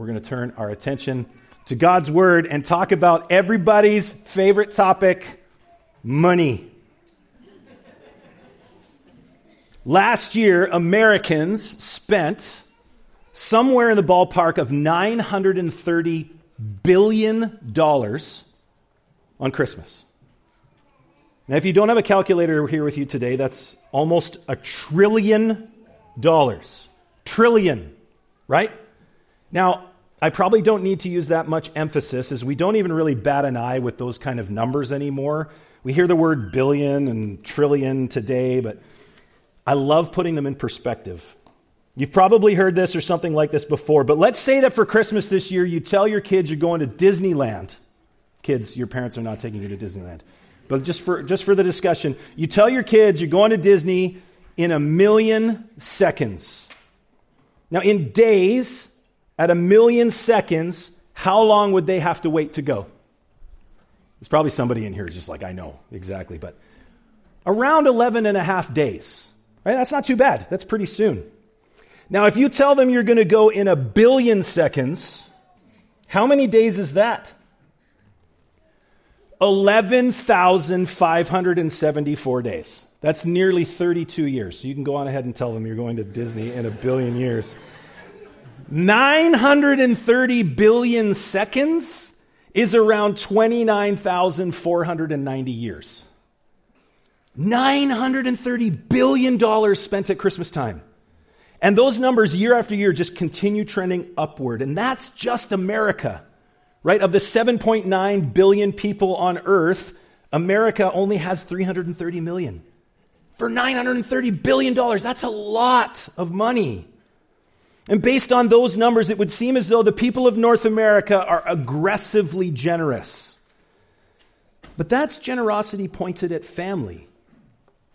We're going to turn our attention to God's Word and talk about everybody's favorite topic money. Last year, Americans spent somewhere in the ballpark of $930 billion on Christmas. Now, if you don't have a calculator here with you today, that's almost a trillion dollars. Trillion, right? Now, I probably don't need to use that much emphasis as we don't even really bat an eye with those kind of numbers anymore. We hear the word billion and trillion today, but I love putting them in perspective. You've probably heard this or something like this before, but let's say that for Christmas this year, you tell your kids you're going to Disneyland. Kids, your parents are not taking you to Disneyland. But just for, just for the discussion, you tell your kids you're going to Disney in a million seconds. Now, in days, at a million seconds, how long would they have to wait to go? There's probably somebody in here just like, I know exactly, but around 11 and a half days. Right? That's not too bad. That's pretty soon. Now, if you tell them you're going to go in a billion seconds, how many days is that? 11,574 days. That's nearly 32 years. So you can go on ahead and tell them you're going to Disney in a billion years. 930 billion seconds is around 29,490 years. $930 billion spent at Christmas time. And those numbers year after year just continue trending upward. And that's just America, right? Of the 7.9 billion people on earth, America only has 330 million. For $930 billion, that's a lot of money. And based on those numbers, it would seem as though the people of North America are aggressively generous. But that's generosity pointed at family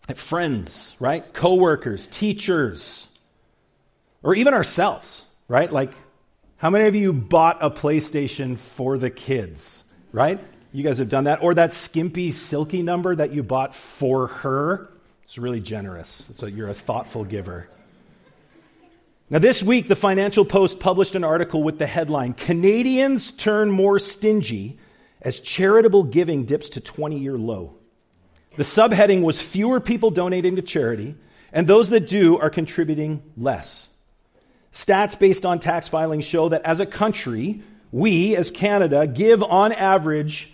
at friends, right? Coworkers, teachers, or even ourselves, right? Like, how many of you bought a PlayStation for the kids, right? You guys have done that. Or that skimpy, silky number that you bought for her. It's really generous. So you're a thoughtful giver. Now, this week, the Financial Post published an article with the headline Canadians Turn More Stingy as Charitable Giving Dips to 20 Year Low. The subheading was Fewer People Donating to Charity, and those that do are contributing less. Stats based on tax filings show that as a country, we, as Canada, give on average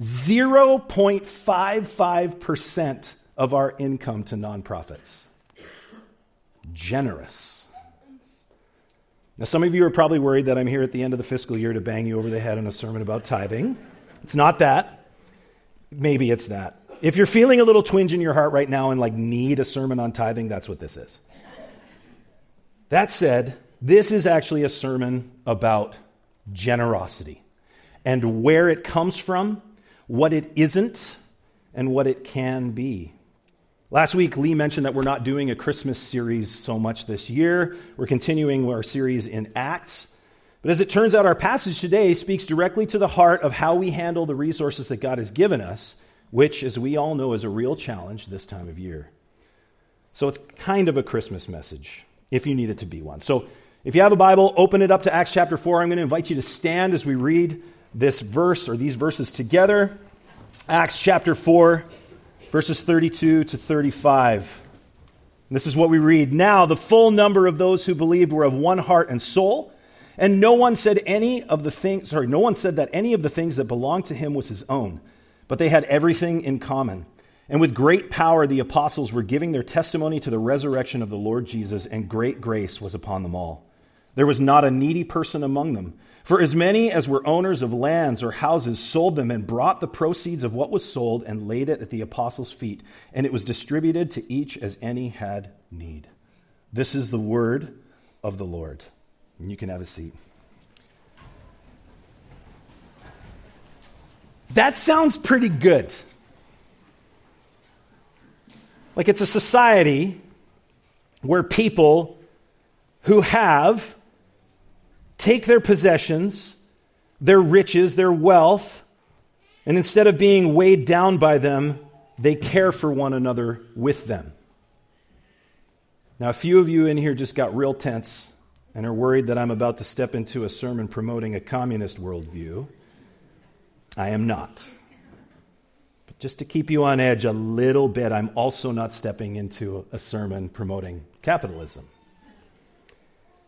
0.55% of our income to nonprofits. Generous. Now, some of you are probably worried that I'm here at the end of the fiscal year to bang you over the head in a sermon about tithing. It's not that. Maybe it's that. If you're feeling a little twinge in your heart right now and like need a sermon on tithing, that's what this is. That said, this is actually a sermon about generosity and where it comes from, what it isn't, and what it can be. Last week, Lee mentioned that we're not doing a Christmas series so much this year. We're continuing our series in Acts. But as it turns out, our passage today speaks directly to the heart of how we handle the resources that God has given us which, as we all know, is a real challenge this time of year. So it's kind of a Christmas message, if you need it to be one. So if you have a Bible, open it up to Acts chapter 4. I'm going to invite you to stand as we read this verse or these verses together. Acts chapter 4, verses 32 to 35. And this is what we read. Now, the full number of those who believed were of one heart and soul. And no one said any of the things, sorry, no one said that any of the things that belonged to him was his own but they had everything in common. And with great power, the apostles were giving their testimony to the resurrection of the Lord Jesus, and great grace was upon them all. There was not a needy person among them. For as many as were owners of lands or houses sold them and brought the proceeds of what was sold and laid it at the apostles' feet, and it was distributed to each as any had need. This is the word of the Lord. And you can have a seat. That sounds pretty good. Like it's a society where people who have take their possessions, their riches, their wealth, and instead of being weighed down by them, they care for one another with them. Now, a few of you in here just got real tense and are worried that I'm about to step into a sermon promoting a communist worldview, I am not. But just to keep you on edge a little bit, I'm also not stepping into a sermon promoting capitalism.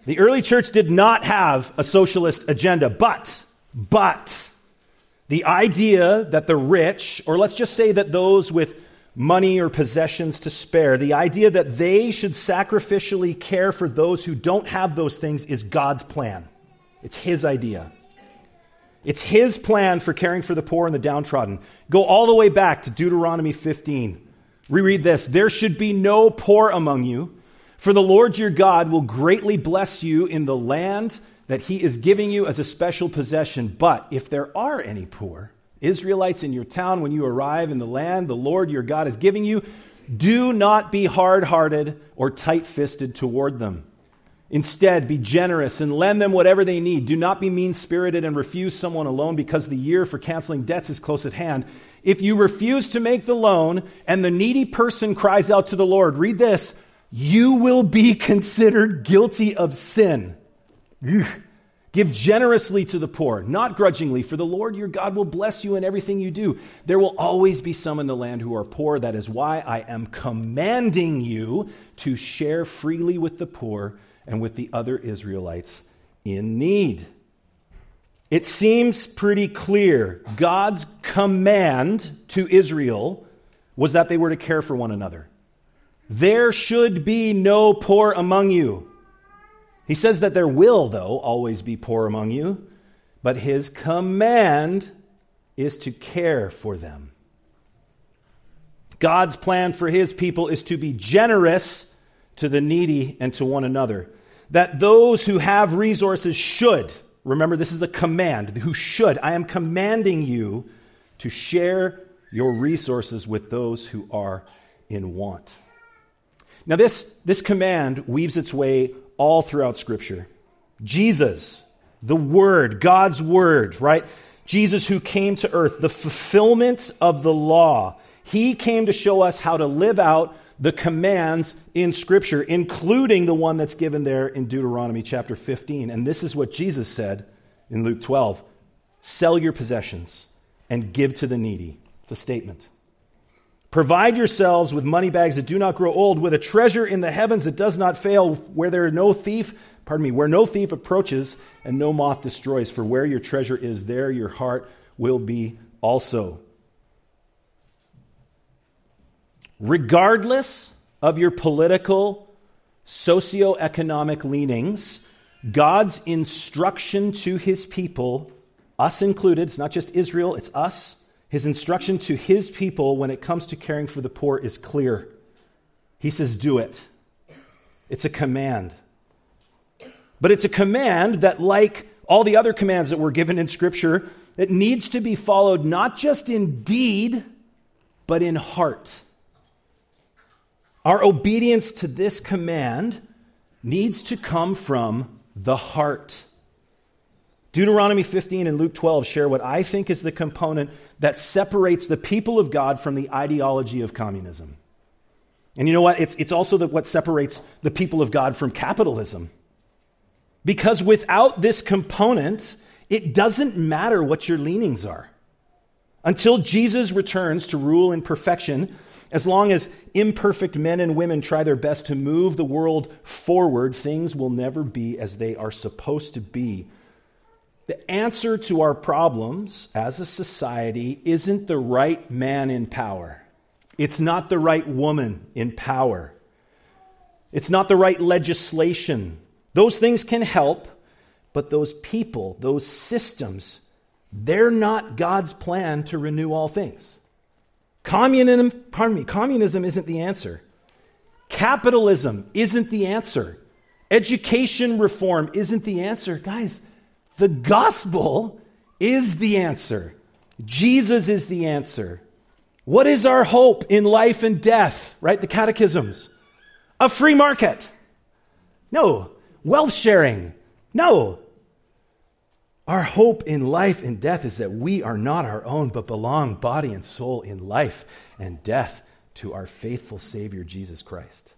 The early church did not have a socialist agenda, but, but, the idea that the rich, or let's just say that those with money or possessions to spare, the idea that they should sacrificially care for those who don't have those things is God's plan. It's His idea. It's His plan for caring for the poor and the downtrodden. Go all the way back to Deuteronomy 15. Reread this There should be no poor among you for the Lord your God will greatly bless you in the land that he is giving you as a special possession. But if there are any poor Israelites in your town when you arrive in the land the Lord your God is giving you, do not be hard hearted or tight fisted toward them. Instead, be generous and lend them whatever they need. Do not be mean spirited and refuse someone a loan because the year for canceling debts is close at hand. If you refuse to make the loan and the needy person cries out to the Lord, read this you will be considered guilty of sin. Ugh. Give generously to the poor, not grudgingly, for the Lord your God will bless you in everything you do. There will always be some in the land who are poor. That is why I am commanding you to share freely with the poor and with the other Israelites in need. It seems pretty clear. God's command to Israel was that they were to care for one another. There should be no poor among you. He says that there will, though, always be poor among you, but his command is to care for them. God's plan for his people is to be generous to the needy and to one another. That those who have resources should, remember, this is a command, who should, I am commanding you to share your resources with those who are in want. Now, this, this command weaves its way all throughout Scripture. Jesus, the Word, God's Word, right? Jesus, who came to earth, the fulfillment of the law. He came to show us how to live out the commands in Scripture, including the one that's given there in Deuteronomy chapter 15. And this is what Jesus said in Luke 12 Sell your possessions and give to the needy. It's a statement. Provide yourselves with money bags that do not grow old, with a treasure in the heavens that does not fail, where there is no thief, pardon me, where no thief approaches and no moth destroys. For where your treasure is, there your heart will be also. Regardless of your political, socioeconomic leanings, God's instruction to his people, us included, it's not just Israel, it's us his instruction to his people when it comes to caring for the poor is clear. He says, Do it. It's a command. But it's a command that, like all the other commands that were given in Scripture, it needs to be followed not just in deed, but in heart. Our obedience to this command needs to come from the heart. Deuteronomy 15 and Luke 12 share what I think is the component that separates the people of God from the ideology of communism. And you know what? It's, it's also the, what separates the people of God from capitalism. Because without this component, it doesn't matter what your leanings are. Until Jesus returns to rule in perfection, as long as imperfect men and women try their best to move the world forward, things will never be as they are supposed to be the answer to our problems as a society isn't the right man in power. It's not the right woman in power. It's not the right legislation. Those things can help, but those people, those systems, they're not God's plan to renew all things. Communism, pardon me, communism isn't the answer. Capitalism isn't the answer. Education reform isn't the answer. Guys, the gospel is the answer. Jesus is the answer. What is our hope in life and death? Right? The catechisms. A free market. No. Wealth sharing. No. Our hope in life and death is that we are not our own, but belong body and soul in life and death to our faithful Savior, Jesus Christ.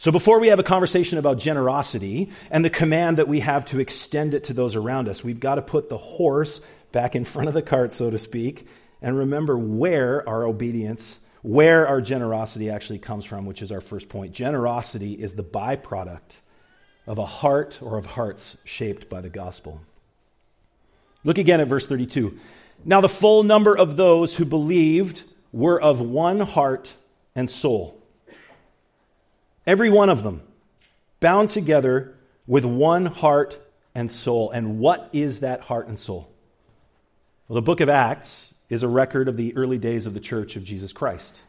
So, before we have a conversation about generosity and the command that we have to extend it to those around us, we've got to put the horse back in front of the cart, so to speak, and remember where our obedience, where our generosity actually comes from, which is our first point. Generosity is the byproduct of a heart or of hearts shaped by the gospel. Look again at verse 32. Now, the full number of those who believed were of one heart and soul. Every one of them bound together with one heart and soul. And what is that heart and soul? Well, the book of Acts is a record of the early days of the church of Jesus Christ.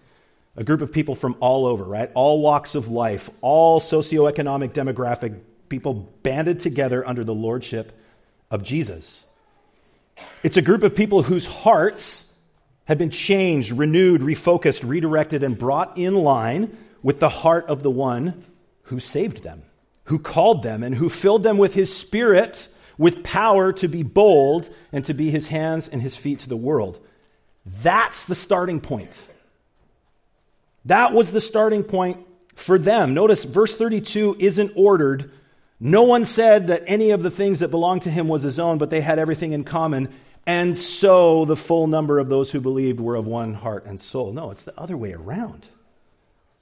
A group of people from all over, right? All walks of life, all socioeconomic, demographic people banded together under the lordship of Jesus. It's a group of people whose hearts have been changed, renewed, refocused, redirected, and brought in line with the heart of the one who saved them, who called them, and who filled them with his spirit, with power to be bold and to be his hands and his feet to the world. That's the starting point. That was the starting point for them. Notice verse 32 isn't ordered. No one said that any of the things that belonged to him was his own, but they had everything in common. And so the full number of those who believed were of one heart and soul. No, it's the other way around.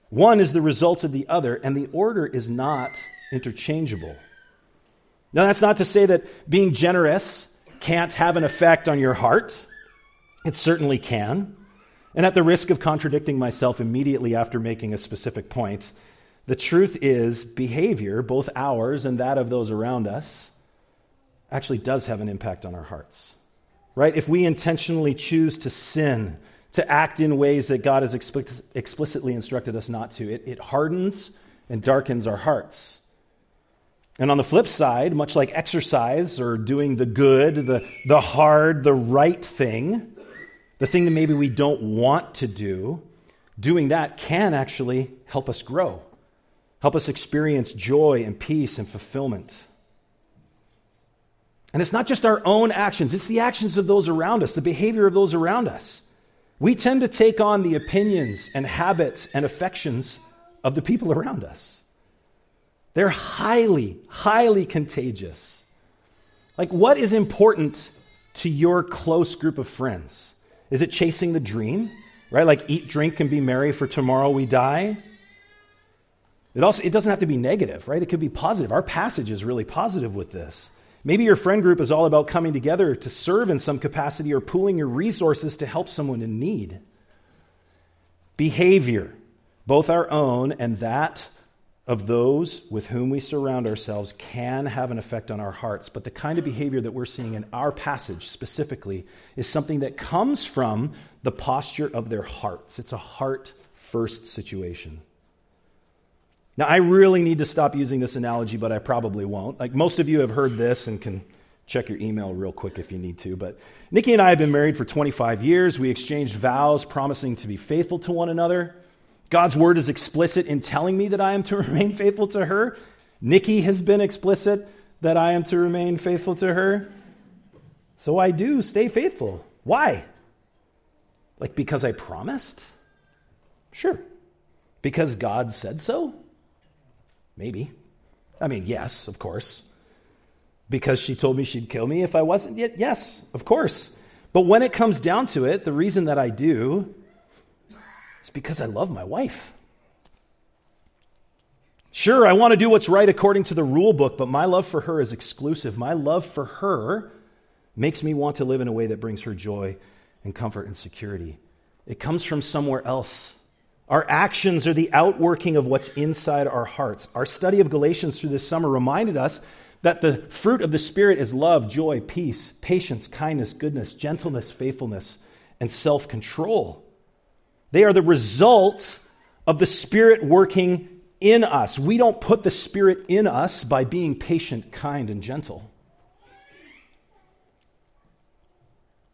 One is the result of the other, and the order is not interchangeable. Now, that's not to say that being generous can't have an effect on your heart. It certainly can. And at the risk of contradicting myself immediately after making a specific point, the truth is behavior, both ours and that of those around us, actually does have an impact on our hearts. Right? If we intentionally choose to sin, to act in ways that God has explicitly instructed us not to. It, it hardens and darkens our hearts. And on the flip side, much like exercise or doing the good, the, the hard, the right thing, the thing that maybe we don't want to do, doing that can actually help us grow, help us experience joy and peace and fulfillment. And it's not just our own actions, it's the actions of those around us, the behavior of those around us. We tend to take on the opinions and habits and affections of the people around us. They're highly, highly contagious. Like, what is important to your close group of friends? Is it chasing the dream? Right? Like, eat, drink, and be merry, for tomorrow we die? It also it doesn't have to be negative, right? It could be positive. Our passage is really positive with this. Maybe your friend group is all about coming together to serve in some capacity or pooling your resources to help someone in need. Behavior, both our own and that of those with whom we surround ourselves, can have an effect on our hearts. But the kind of behavior that we're seeing in our passage specifically is something that comes from the posture of their hearts. It's a heart first situation. Now, I really need to stop using this analogy, but I probably won't. Like most of you have heard this and can check your email real quick if you need to. But Nikki and I have been married for 25 years. We exchanged vows promising to be faithful to one another. God's word is explicit in telling me that I am to remain faithful to her. Nikki has been explicit that I am to remain faithful to her. So I do stay faithful. Why? Like because I promised? Sure. Because God said so? Maybe. I mean, yes, of course. Because she told me she'd kill me if I wasn't yet? Yes, of course. But when it comes down to it, the reason that I do is because I love my wife. Sure, I want to do what's right according to the rule book, but my love for her is exclusive. My love for her makes me want to live in a way that brings her joy and comfort and security. It comes from somewhere else. Our actions are the outworking of what's inside our hearts. Our study of Galatians through this summer reminded us that the fruit of the Spirit is love, joy, peace, patience, kindness, goodness, gentleness, faithfulness, and self control. They are the result of the Spirit working in us. We don't put the Spirit in us by being patient, kind, and gentle.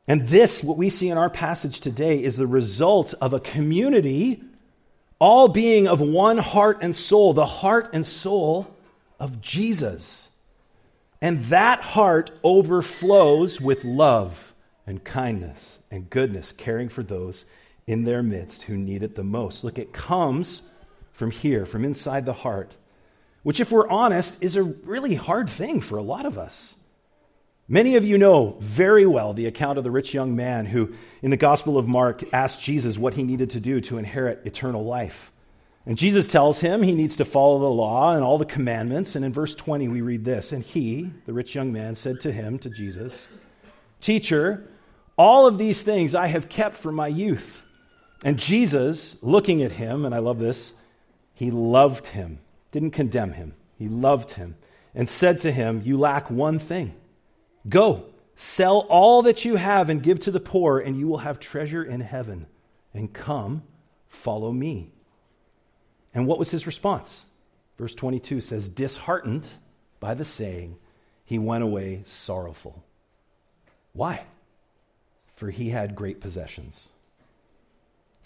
And this, what we see in our passage today, is the result of a community all being of one heart and soul, the heart and soul of Jesus. And that heart overflows with love and kindness and goodness, caring for those in their midst who need it the most. Look, it comes from here, from inside the heart, which, if we're honest, is a really hard thing for a lot of us. Many of you know very well the account of the rich young man who, in the Gospel of Mark, asked Jesus what he needed to do to inherit eternal life. And Jesus tells him he needs to follow the law and all the commandments. And in verse 20, we read this And he, the rich young man, said to him, to Jesus, Teacher, all of these things I have kept from my youth. And Jesus, looking at him, and I love this, he loved him, didn't condemn him, he loved him, and said to him, You lack one thing. Go, sell all that you have and give to the poor, and you will have treasure in heaven. And come, follow me. And what was his response? Verse 22 says, Disheartened by the saying, he went away sorrowful. Why? For he had great possessions.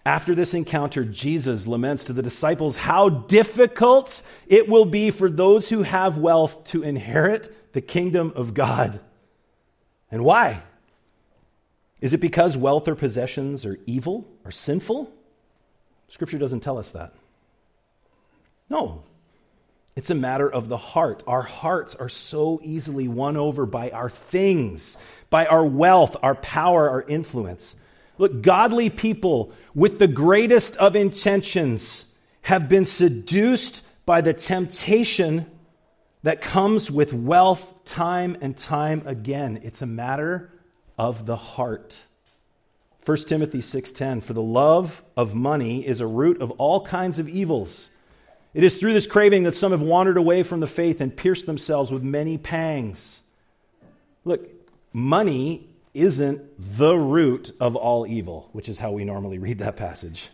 After this encounter, Jesus laments to the disciples how difficult it will be for those who have wealth to inherit the kingdom of God. And why? Is it because wealth or possessions are evil or sinful? Scripture doesn't tell us that. No. It's a matter of the heart. Our hearts are so easily won over by our things, by our wealth, our power, our influence. Look, godly people with the greatest of intentions have been seduced by the temptation that comes with wealth time and time again. It's a matter of the heart. 1 Timothy 6:10 For the love of money is a root of all kinds of evils. It is through this craving that some have wandered away from the faith and pierced themselves with many pangs. Look, money isn't the root of all evil, which is how we normally read that passage.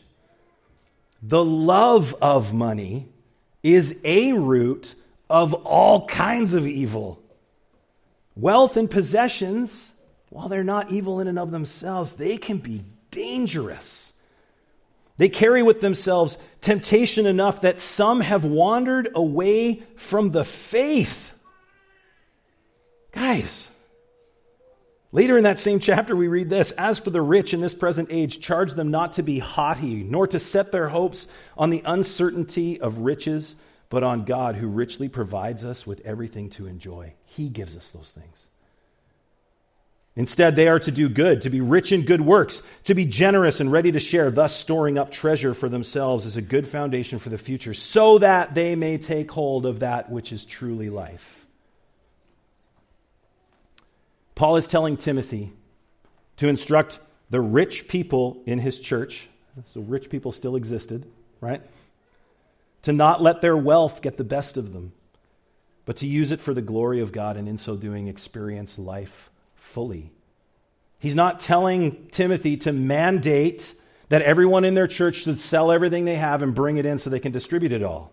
The love of money is a root of all kinds of evil. Wealth and possessions, while they're not evil in and of themselves, they can be dangerous. They carry with themselves temptation enough that some have wandered away from the faith. Guys, later in that same chapter, we read this As for the rich in this present age, charge them not to be haughty, nor to set their hopes on the uncertainty of riches but on God who richly provides us with everything to enjoy. He gives us those things. Instead, they are to do good, to be rich in good works, to be generous and ready to share, thus storing up treasure for themselves as a good foundation for the future, so that they may take hold of that which is truly life. Paul is telling Timothy to instruct the rich people in his church. So, rich people still existed, right? To not let their wealth get the best of them, but to use it for the glory of God and in so doing experience life fully. He's not telling Timothy to mandate that everyone in their church should sell everything they have and bring it in so they can distribute it all.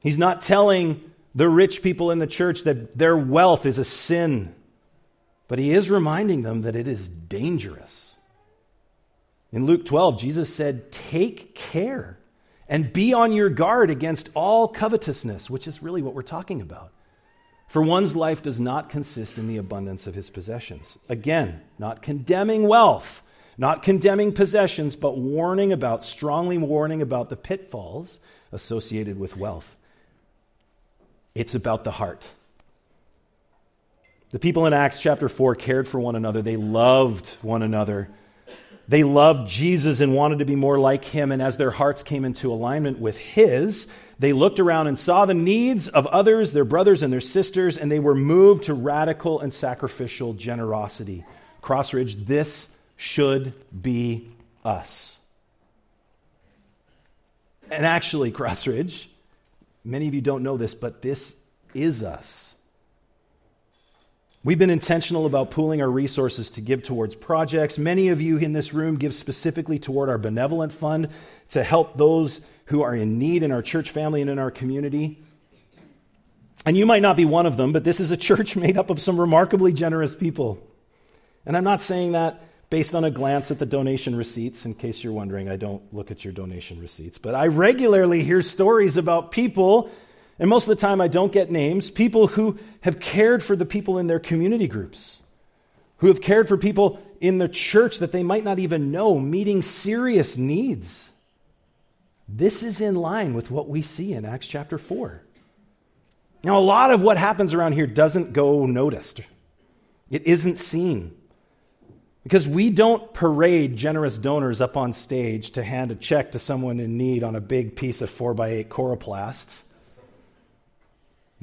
He's not telling the rich people in the church that their wealth is a sin, but he is reminding them that it is dangerous. In Luke 12, Jesus said, Take care and be on your guard against all covetousness, which is really what we're talking about. For one's life does not consist in the abundance of his possessions. Again, not condemning wealth, not condemning possessions, but warning about, strongly warning about the pitfalls associated with wealth. It's about the heart. The people in Acts chapter 4 cared for one another, they loved one another. They loved Jesus and wanted to be more like him. And as their hearts came into alignment with his, they looked around and saw the needs of others, their brothers and their sisters, and they were moved to radical and sacrificial generosity. Crossridge, this should be us. And actually, Crossridge, many of you don't know this, but this is us. We've been intentional about pooling our resources to give towards projects. Many of you in this room give specifically toward our benevolent fund to help those who are in need in our church family and in our community. And you might not be one of them, but this is a church made up of some remarkably generous people. And I'm not saying that based on a glance at the donation receipts. In case you're wondering, I don't look at your donation receipts, but I regularly hear stories about people and most of the time I don't get names, people who have cared for the people in their community groups, who have cared for people in the church that they might not even know, meeting serious needs. This is in line with what we see in Acts chapter 4. Now, a lot of what happens around here doesn't go noticed, it isn't seen. Because we don't parade generous donors up on stage to hand a check to someone in need on a big piece of 4x8 coroplast.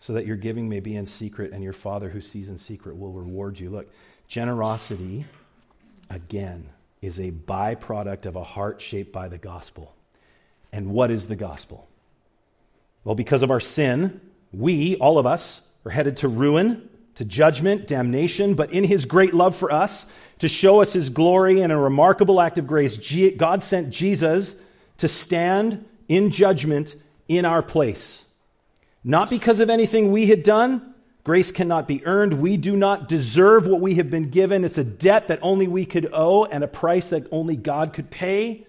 so that your giving may be in secret, and your Father who sees in secret will reward you. Look, generosity, again, is a byproduct of a heart shaped by the gospel. And what is the gospel? Well, because of our sin, we, all of us, are headed to ruin, to judgment, damnation, but in his great love for us, to show us his glory and a remarkable act of grace, God sent Jesus to stand in judgment in our place. Not because of anything we had done. Grace cannot be earned. We do not deserve what we have been given. It's a debt that only we could owe and a price that only God could pay.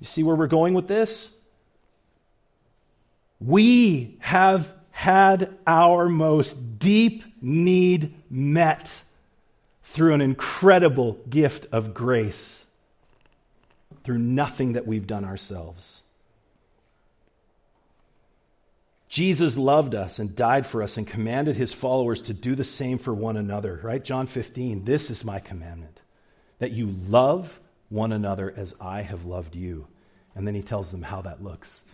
You see where we're going with this? We have had our most deep need met through an incredible gift of grace, through nothing that we've done ourselves. Jesus loved us and died for us and commanded his followers to do the same for one another, right? John 15, this is my commandment that you love one another as I have loved you. And then he tells them how that looks.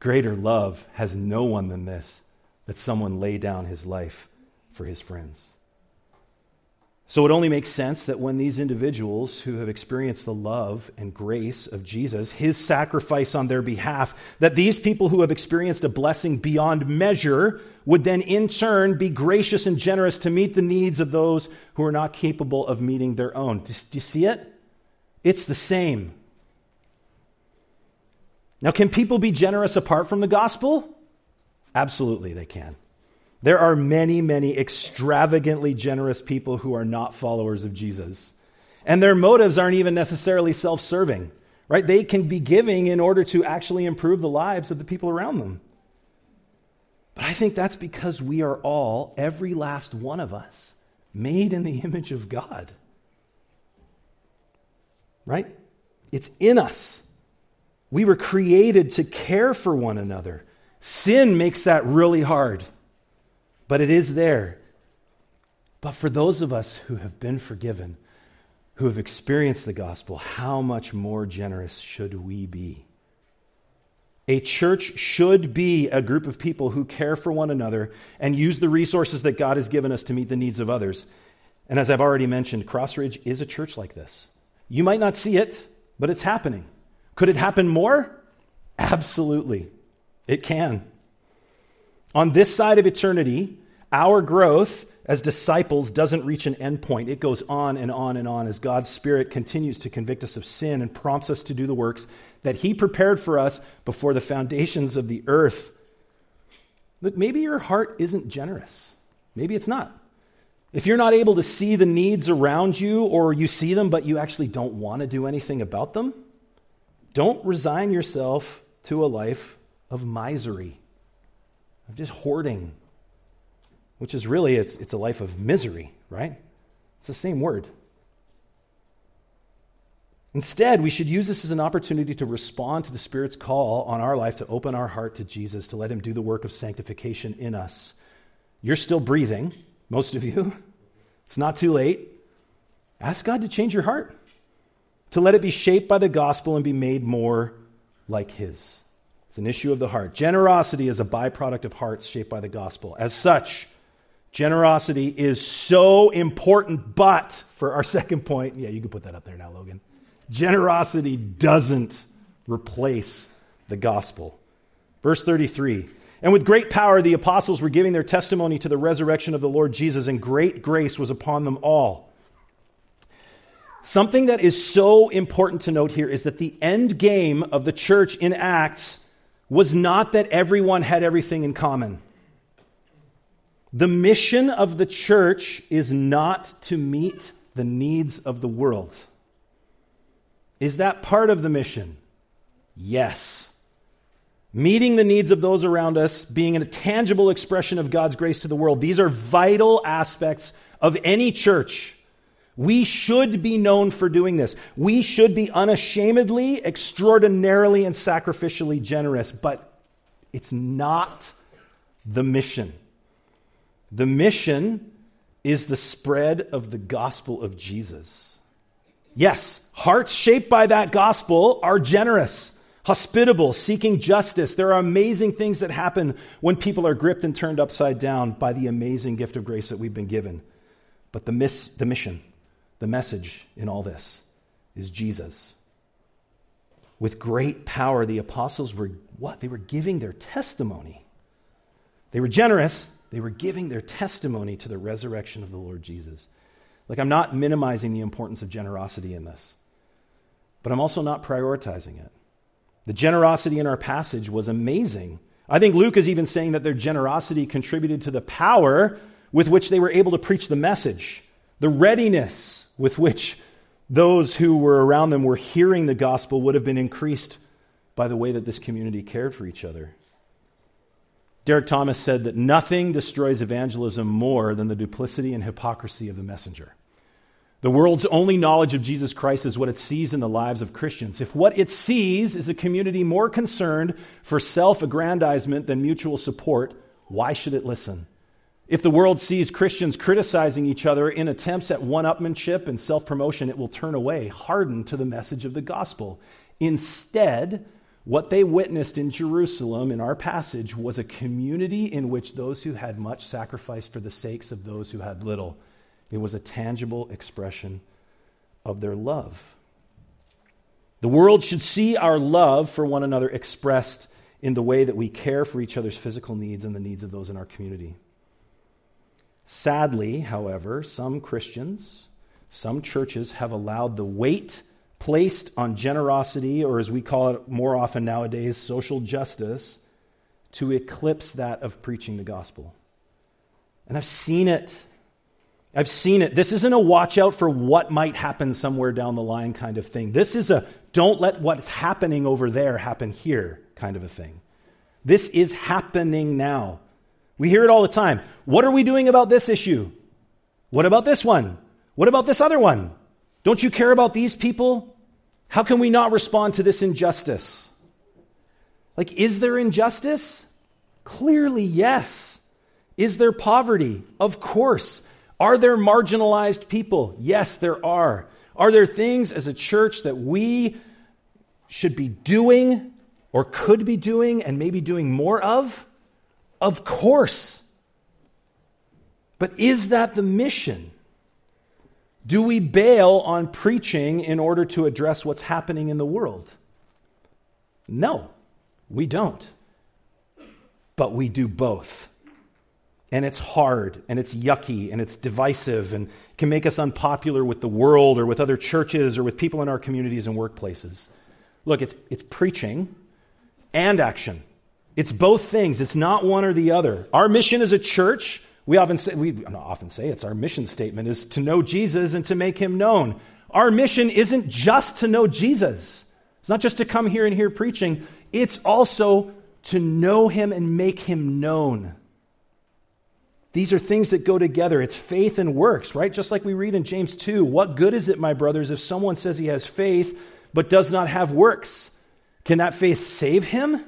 Greater love has no one than this that someone lay down his life for his friends. So it only makes sense that when these individuals who have experienced the love and grace of Jesus, his sacrifice on their behalf, that these people who have experienced a blessing beyond measure would then in turn be gracious and generous to meet the needs of those who are not capable of meeting their own. Do, you see it? It's the same. Now, can people be generous apart from the gospel? Absolutely, they can. There are many, many extravagantly generous people who are not followers of Jesus. And their motives aren't even necessarily self serving, right? They can be giving in order to actually improve the lives of the people around them. But I think that's because we are all, every last one of us, made in the image of God. Right? It's in us. We were created to care for one another. Sin makes that really hard but it is there. But for those of us who have been forgiven, who have experienced the gospel, how much more generous should we be? A church should be a group of people who care for one another and use the resources that God has given us to meet the needs of others. And as I've already mentioned, Crossridge is a church like this. You might not see it, but it's happening. Could it happen more? Absolutely. It can. On this side of eternity, our growth as disciples doesn't reach an endpoint. It goes on and on and on as God's Spirit continues to convict us of sin and prompts us to do the works that He prepared for us before the foundations of the earth. Look, maybe your heart isn't generous. Maybe it's not. If you're not able to see the needs around you, or you see them but you actually don't want to do anything about them, don't resign yourself to a life of misery, of just hoarding which is really it's, it's a life of misery, right? It's the same word. Instead, we should use this as an opportunity to respond to the Spirit's call on our life to open our heart to Jesus, to let Him do the work of sanctification in us. You're still breathing, most of you. It's not too late. Ask God to change your heart, to let it be shaped by the gospel and be made more like His. It's an issue of the heart. Generosity is a byproduct of hearts shaped by the gospel. As such, Generosity is so important, but for our second point, yeah, you can put that up there now, Logan. Generosity doesn't replace the gospel. Verse 33 And with great power, the apostles were giving their testimony to the resurrection of the Lord Jesus, and great grace was upon them all. Something that is so important to note here is that the end game of the church in Acts was not that everyone had everything in common. The mission of the church is not to meet the needs of the world. Is that part of the mission? Yes. Meeting the needs of those around us, being a tangible expression of God's grace to the world, these are vital aspects of any church. We should be known for doing this. We should be unashamedly, extraordinarily, and sacrificially generous, but it's not the mission. The mission is the spread of the gospel of Jesus. Yes, hearts shaped by that gospel are generous, hospitable, seeking justice. There are amazing things that happen when people are gripped and turned upside down by the amazing gift of grace that we've been given. But the, miss, the mission, the message in all this is Jesus. With great power, the apostles were what? They were giving their testimony. They were generous, they were giving their testimony to the resurrection of the Lord Jesus. Like, I'm not minimizing the importance of generosity in this, but I'm also not prioritizing it. The generosity in our passage was amazing. I think Luke is even saying that their generosity contributed to the power with which they were able to preach the message, the readiness with which those who were around them were hearing the gospel would have been increased by the way that this community cared for each other. Derek Thomas said that nothing destroys evangelism more than the duplicity and hypocrisy of the messenger. The world's only knowledge of Jesus Christ is what it sees in the lives of Christians. If what it sees is a community more concerned for self aggrandizement than mutual support, why should it listen? If the world sees Christians criticizing each other in attempts at one upmanship and self promotion, it will turn away, hardened to the message of the gospel. Instead, what they witnessed in Jerusalem in our passage was a community in which those who had much sacrificed for the sakes of those who had little. It was a tangible expression of their love. The world should see our love for one another expressed in the way that we care for each other's physical needs and the needs of those in our community. Sadly, however, some Christians, some churches have allowed the weight placed on generosity, or as we call it more often nowadays, social justice, to eclipse that of preaching the gospel. And I've seen it. I've seen it. This isn't a watch out for what might happen somewhere down the line kind of thing. This is a don't let what's happening over there happen here kind of a thing. This is happening now. We hear it all the time. What are we doing about this issue? What about this one? What about this other one? Don't you care about these people? How can we not respond to this injustice? Like, is there injustice? Clearly, yes. Is there poverty? Of course. Are there marginalized people? Yes, there are. Are there things as a church that we should be doing or could be doing and maybe doing more of? Of course. But is that the mission? Do we bail on preaching in order to address what's happening in the world? No, we don't. But we do both and it's hard and it's yucky and it's divisive and can make us unpopular with the world or with other churches or with people in our communities and workplaces. Look, it's, it's preaching and action. It's both things. It's not one or the other. Our mission as a church, we often say, we often say it's our mission statement is to know Jesus and to make him known. Our mission isn't just to know Jesus. It's not just to come here and hear preaching. It's also to know him and make him known. These are things that go together. It's faith and works, right? Just like we read in James 2. What good is it, my brothers, if someone says he has faith but does not have works? Can that faith save him?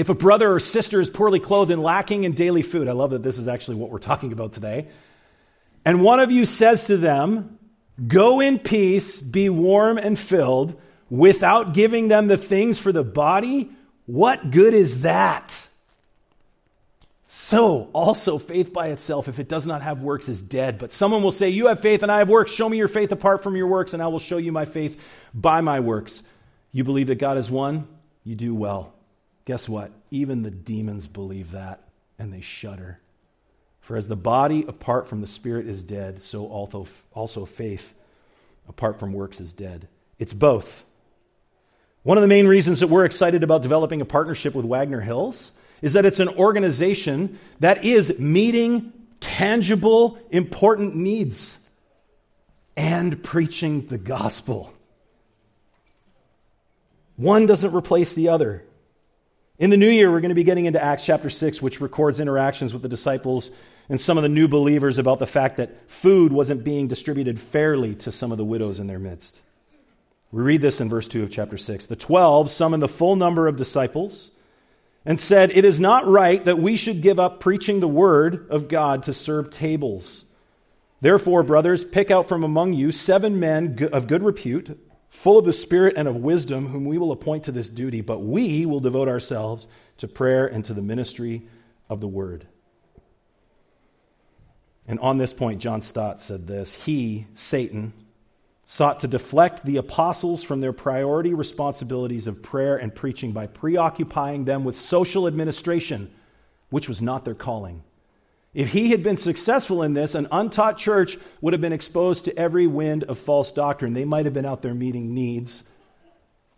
If a brother or sister is poorly clothed and lacking in daily food, I love that this is actually what we're talking about today, and one of you says to them, Go in peace, be warm and filled, without giving them the things for the body, what good is that? So, also, faith by itself, if it does not have works, is dead. But someone will say, You have faith and I have works. Show me your faith apart from your works, and I will show you my faith by my works. You believe that God is one? You do well. Guess what? Even the demons believe that, and they shudder. For as the body apart from the spirit is dead, so also, faith apart from works is dead. It's both. One of the main reasons that we're excited about developing a partnership with Wagner Hills is that it's an organization that is meeting tangible, important needs and preaching the gospel. One doesn't replace the other. In the new year, we're going to be getting into Acts chapter 6, which records interactions with the disciples and some of the new believers about the fact that food wasn't being distributed fairly to some of the widows in their midst. We read this in verse 2 of chapter 6. The twelve summoned the full number of disciples and said, It is not right that we should give up preaching the word of God to serve tables. Therefore, brothers, pick out from among you seven men of good repute full of the Spirit and of wisdom, whom we will appoint to this duty, but we will devote ourselves to prayer and to the ministry of the word. And on this point, John Stott said this He, Satan, sought to deflect the apostles from their priority responsibilities of prayer and preaching by preoccupying them with social administration, which was not their calling. If he had been successful in this, an untaught church would have been exposed to every wind of false doctrine. They might have been out there meeting needs,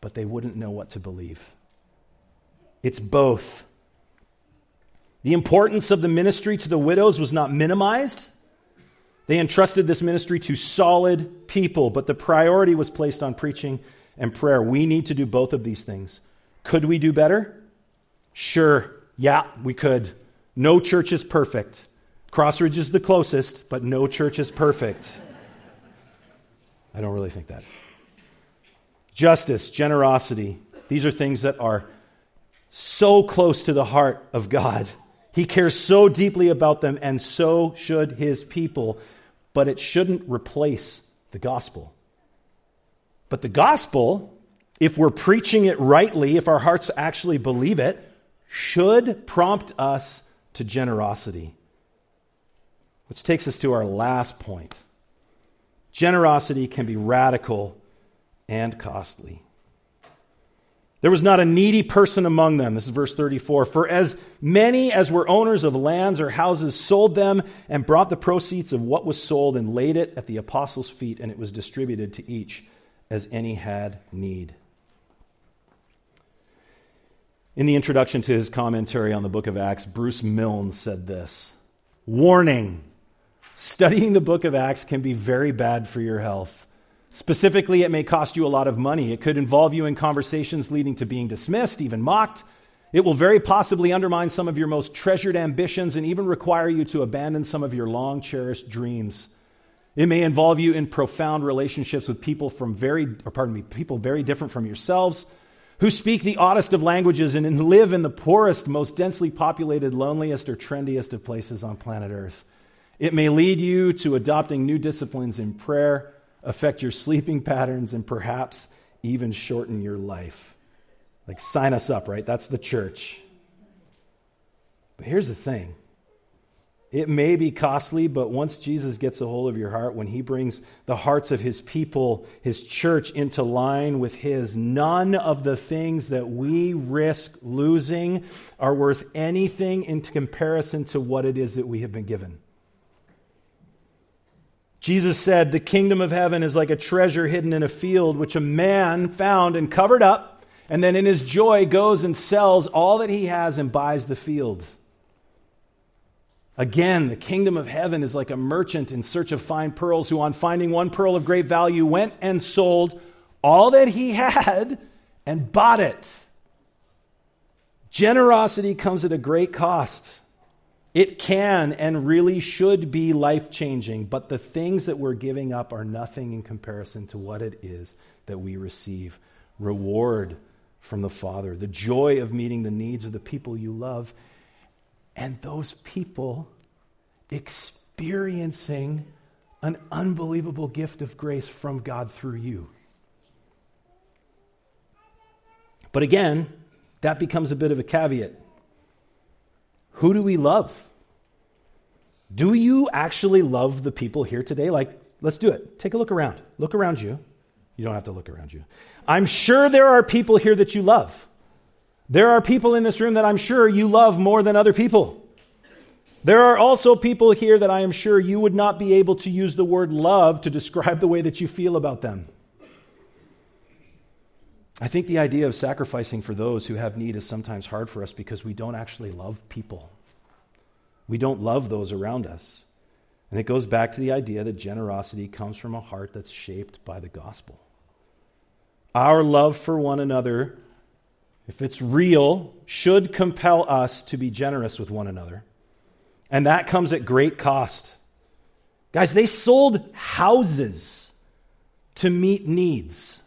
but they wouldn't know what to believe. It's both. The importance of the ministry to the widows was not minimized. They entrusted this ministry to solid people, but the priority was placed on preaching and prayer. We need to do both of these things. Could we do better? Sure. Yeah, we could. No church is perfect. Crossridge is the closest, but no church is perfect. I don't really think that. Justice, generosity, these are things that are so close to the heart of God. He cares so deeply about them, and so should his people, but it shouldn't replace the gospel. But the gospel, if we're preaching it rightly, if our hearts actually believe it, should prompt us to generosity. Which takes us to our last point. Generosity can be radical and costly. There was not a needy person among them. This is verse 34. For as many as were owners of lands or houses sold them and brought the proceeds of what was sold and laid it at the apostles' feet, and it was distributed to each as any had need. In the introduction to his commentary on the book of Acts, Bruce Milne said this Warning studying the book of Acts can be very bad for your health. Specifically, it may cost you a lot of money. It could involve you in conversations leading to being dismissed, even mocked. It will very possibly undermine some of your most treasured ambitions and even require you to abandon some of your long cherished dreams. It may involve you in profound relationships with people from very, or pardon me, people very different from yourselves who speak the oddest of languages and live in the poorest, most densely populated, loneliest, or trendiest of places on planet Earth. It may lead you to adopting new disciplines in prayer, affect your sleeping patterns, and perhaps even shorten your life. Like, sign us up, right? That's the church. But here's the thing it may be costly, but once Jesus gets a hold of your heart, when he brings the hearts of his people, his church, into line with his, none of the things that we risk losing are worth anything in comparison to what it is that we have been given. Jesus said, The kingdom of heaven is like a treasure hidden in a field, which a man found and covered up, and then in his joy goes and sells all that he has and buys the field. Again, the kingdom of heaven is like a merchant in search of fine pearls who, on finding one pearl of great value, went and sold all that he had and bought it. Generosity comes at a great cost. It can and really should be life changing, but the things that we're giving up are nothing in comparison to what it is that we receive reward from the Father, the joy of meeting the needs of the people you love, and those people experiencing an unbelievable gift of grace from God through you. But again, that becomes a bit of a caveat. Who do we love? Do you actually love the people here today? Like, let's do it. Take a look around. Look around you. You don't have to look around you. I'm sure there are people here that you love. There are people in this room that I'm sure you love more than other people. There are also people here that I am sure you would not be able to use the word love to describe the way that you feel about them. I think the idea of sacrificing for those who have need is sometimes hard for us because we don't actually love people. We don't love those around us. And it goes back to the idea that generosity comes from a heart that's shaped by the gospel. Our love for one another, if it's real, should compel us to be generous with one another. And that comes at great cost. Guys, they sold houses to meet needs,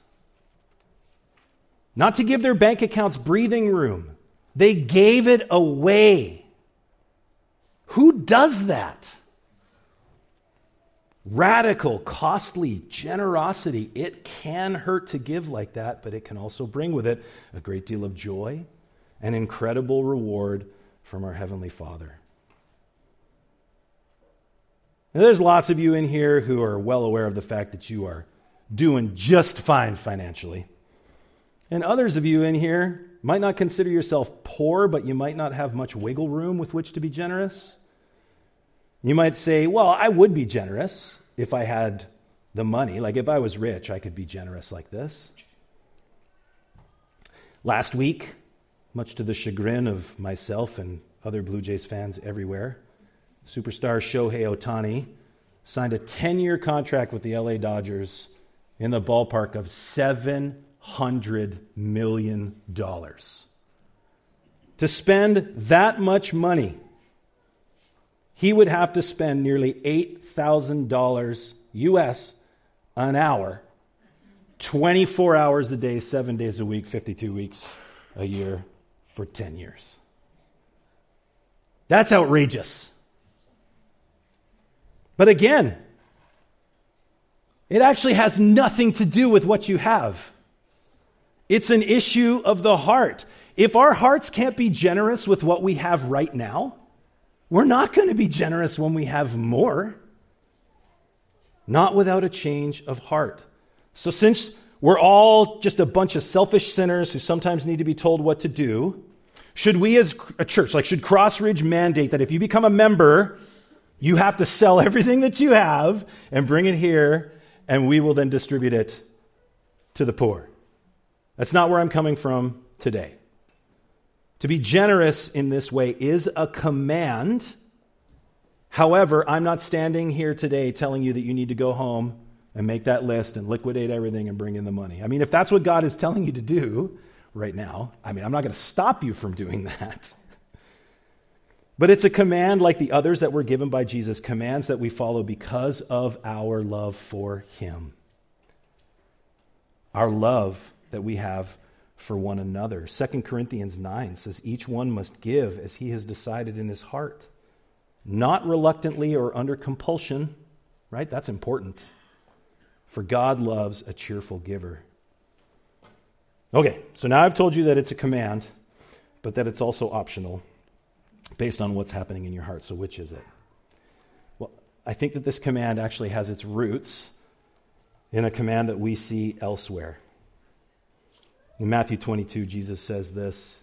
not to give their bank accounts breathing room. They gave it away. Who does that? Radical, costly generosity. It can hurt to give like that, but it can also bring with it a great deal of joy and incredible reward from our Heavenly Father. Now, there's lots of you in here who are well aware of the fact that you are doing just fine financially. And others of you in here might not consider yourself poor, but you might not have much wiggle room with which to be generous. You might say, well, I would be generous if I had the money. Like if I was rich, I could be generous like this. Last week, much to the chagrin of myself and other Blue Jays fans everywhere, superstar Shohei Ohtani signed a 10 year contract with the LA Dodgers in the ballpark of $700 million. To spend that much money he would have to spend nearly $8,000 US an hour, 24 hours a day, seven days a week, 52 weeks a year for 10 years. That's outrageous. But again, it actually has nothing to do with what you have. It's an issue of the heart. If our hearts can't be generous with what we have right now, we're not going to be generous when we have more. Not without a change of heart. So, since we're all just a bunch of selfish sinners who sometimes need to be told what to do, should we as a church, like should Crossridge mandate that if you become a member, you have to sell everything that you have and bring it here, and we will then distribute it to the poor? That's not where I'm coming from today. To be generous in this way is a command. However, I'm not standing here today telling you that you need to go home and make that list and liquidate everything and bring in the money. I mean, if that's what God is telling you to do right now, I mean, I'm not going to stop you from doing that. But it's a command like the others that were given by Jesus, commands that we follow because of our love for Him. Our love that we have for one another. 2 Corinthians 9 says, Each one must give as he has decided in his heart, not reluctantly or under compulsion, right? That's important. For God loves a cheerful giver. Okay, so now I've told you that it's a command, but that it's also optional based on what's happening in your heart. So, which is it? Well, I think that this command actually has its roots in a command that we see elsewhere. In Matthew 22, Jesus says this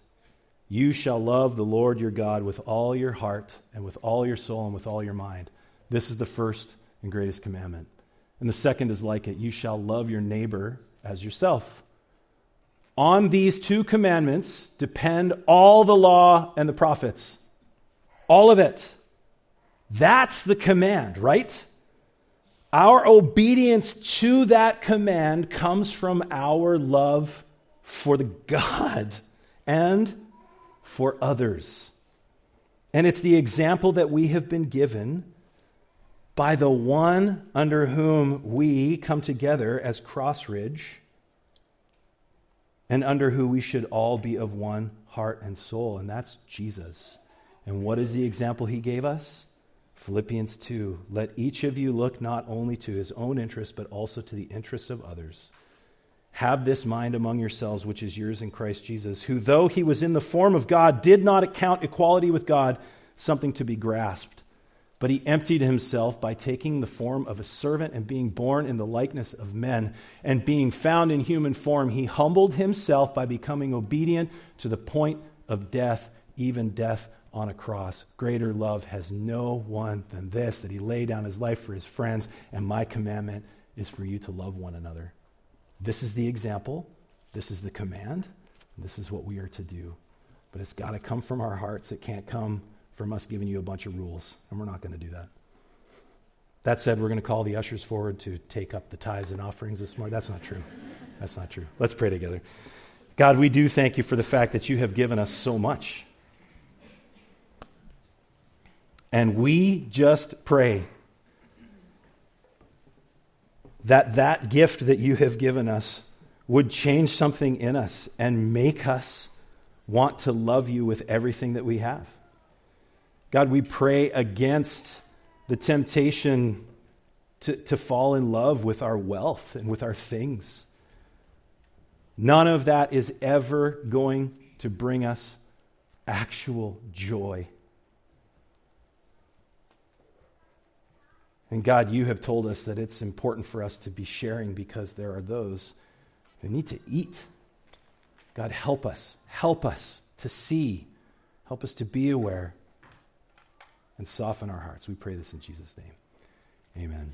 You shall love the Lord your God with all your heart, and with all your soul, and with all your mind. This is the first and greatest commandment. And the second is like it you shall love your neighbor as yourself. On these two commandments depend all the law and the prophets. All of it. That's the command, right? Our obedience to that command comes from our love for the God and for others. And it's the example that we have been given by the one under whom we come together as Crossridge and under who we should all be of one heart and soul, and that's Jesus. And what is the example he gave us? Philippians 2 Let each of you look not only to his own interests, but also to the interests of others. Have this mind among yourselves, which is yours in Christ Jesus, who, though he was in the form of God, did not account equality with God something to be grasped. But he emptied himself by taking the form of a servant and being born in the likeness of men. And being found in human form, he humbled himself by becoming obedient to the point of death, even death on a cross. Greater love has no one than this, that he laid down his life for his friends. And my commandment is for you to love one another. This is the example This is the command. This is what we are to do. But it's got to come from our hearts. It can't come from us giving you a bunch of rules. And we're not going to do that. That said, we're going to call the ushers forward to take up the tithes and offerings this morning. That's not true. That's not true. Let's pray together. God, we do thank you for the fact that you have given us so much. And we just pray that that gift that you have given us would change something in us and make us want to love you with everything that we have. God, we pray against the temptation to, to fall in love with our wealth and with our things. None of that is ever going to bring us actual joy. And God, you have told us that it's important for us to be sharing because there are those who need to eat. God, help us. Help us to see. Help us to be aware and soften our hearts. We pray this in Jesus' name. Amen.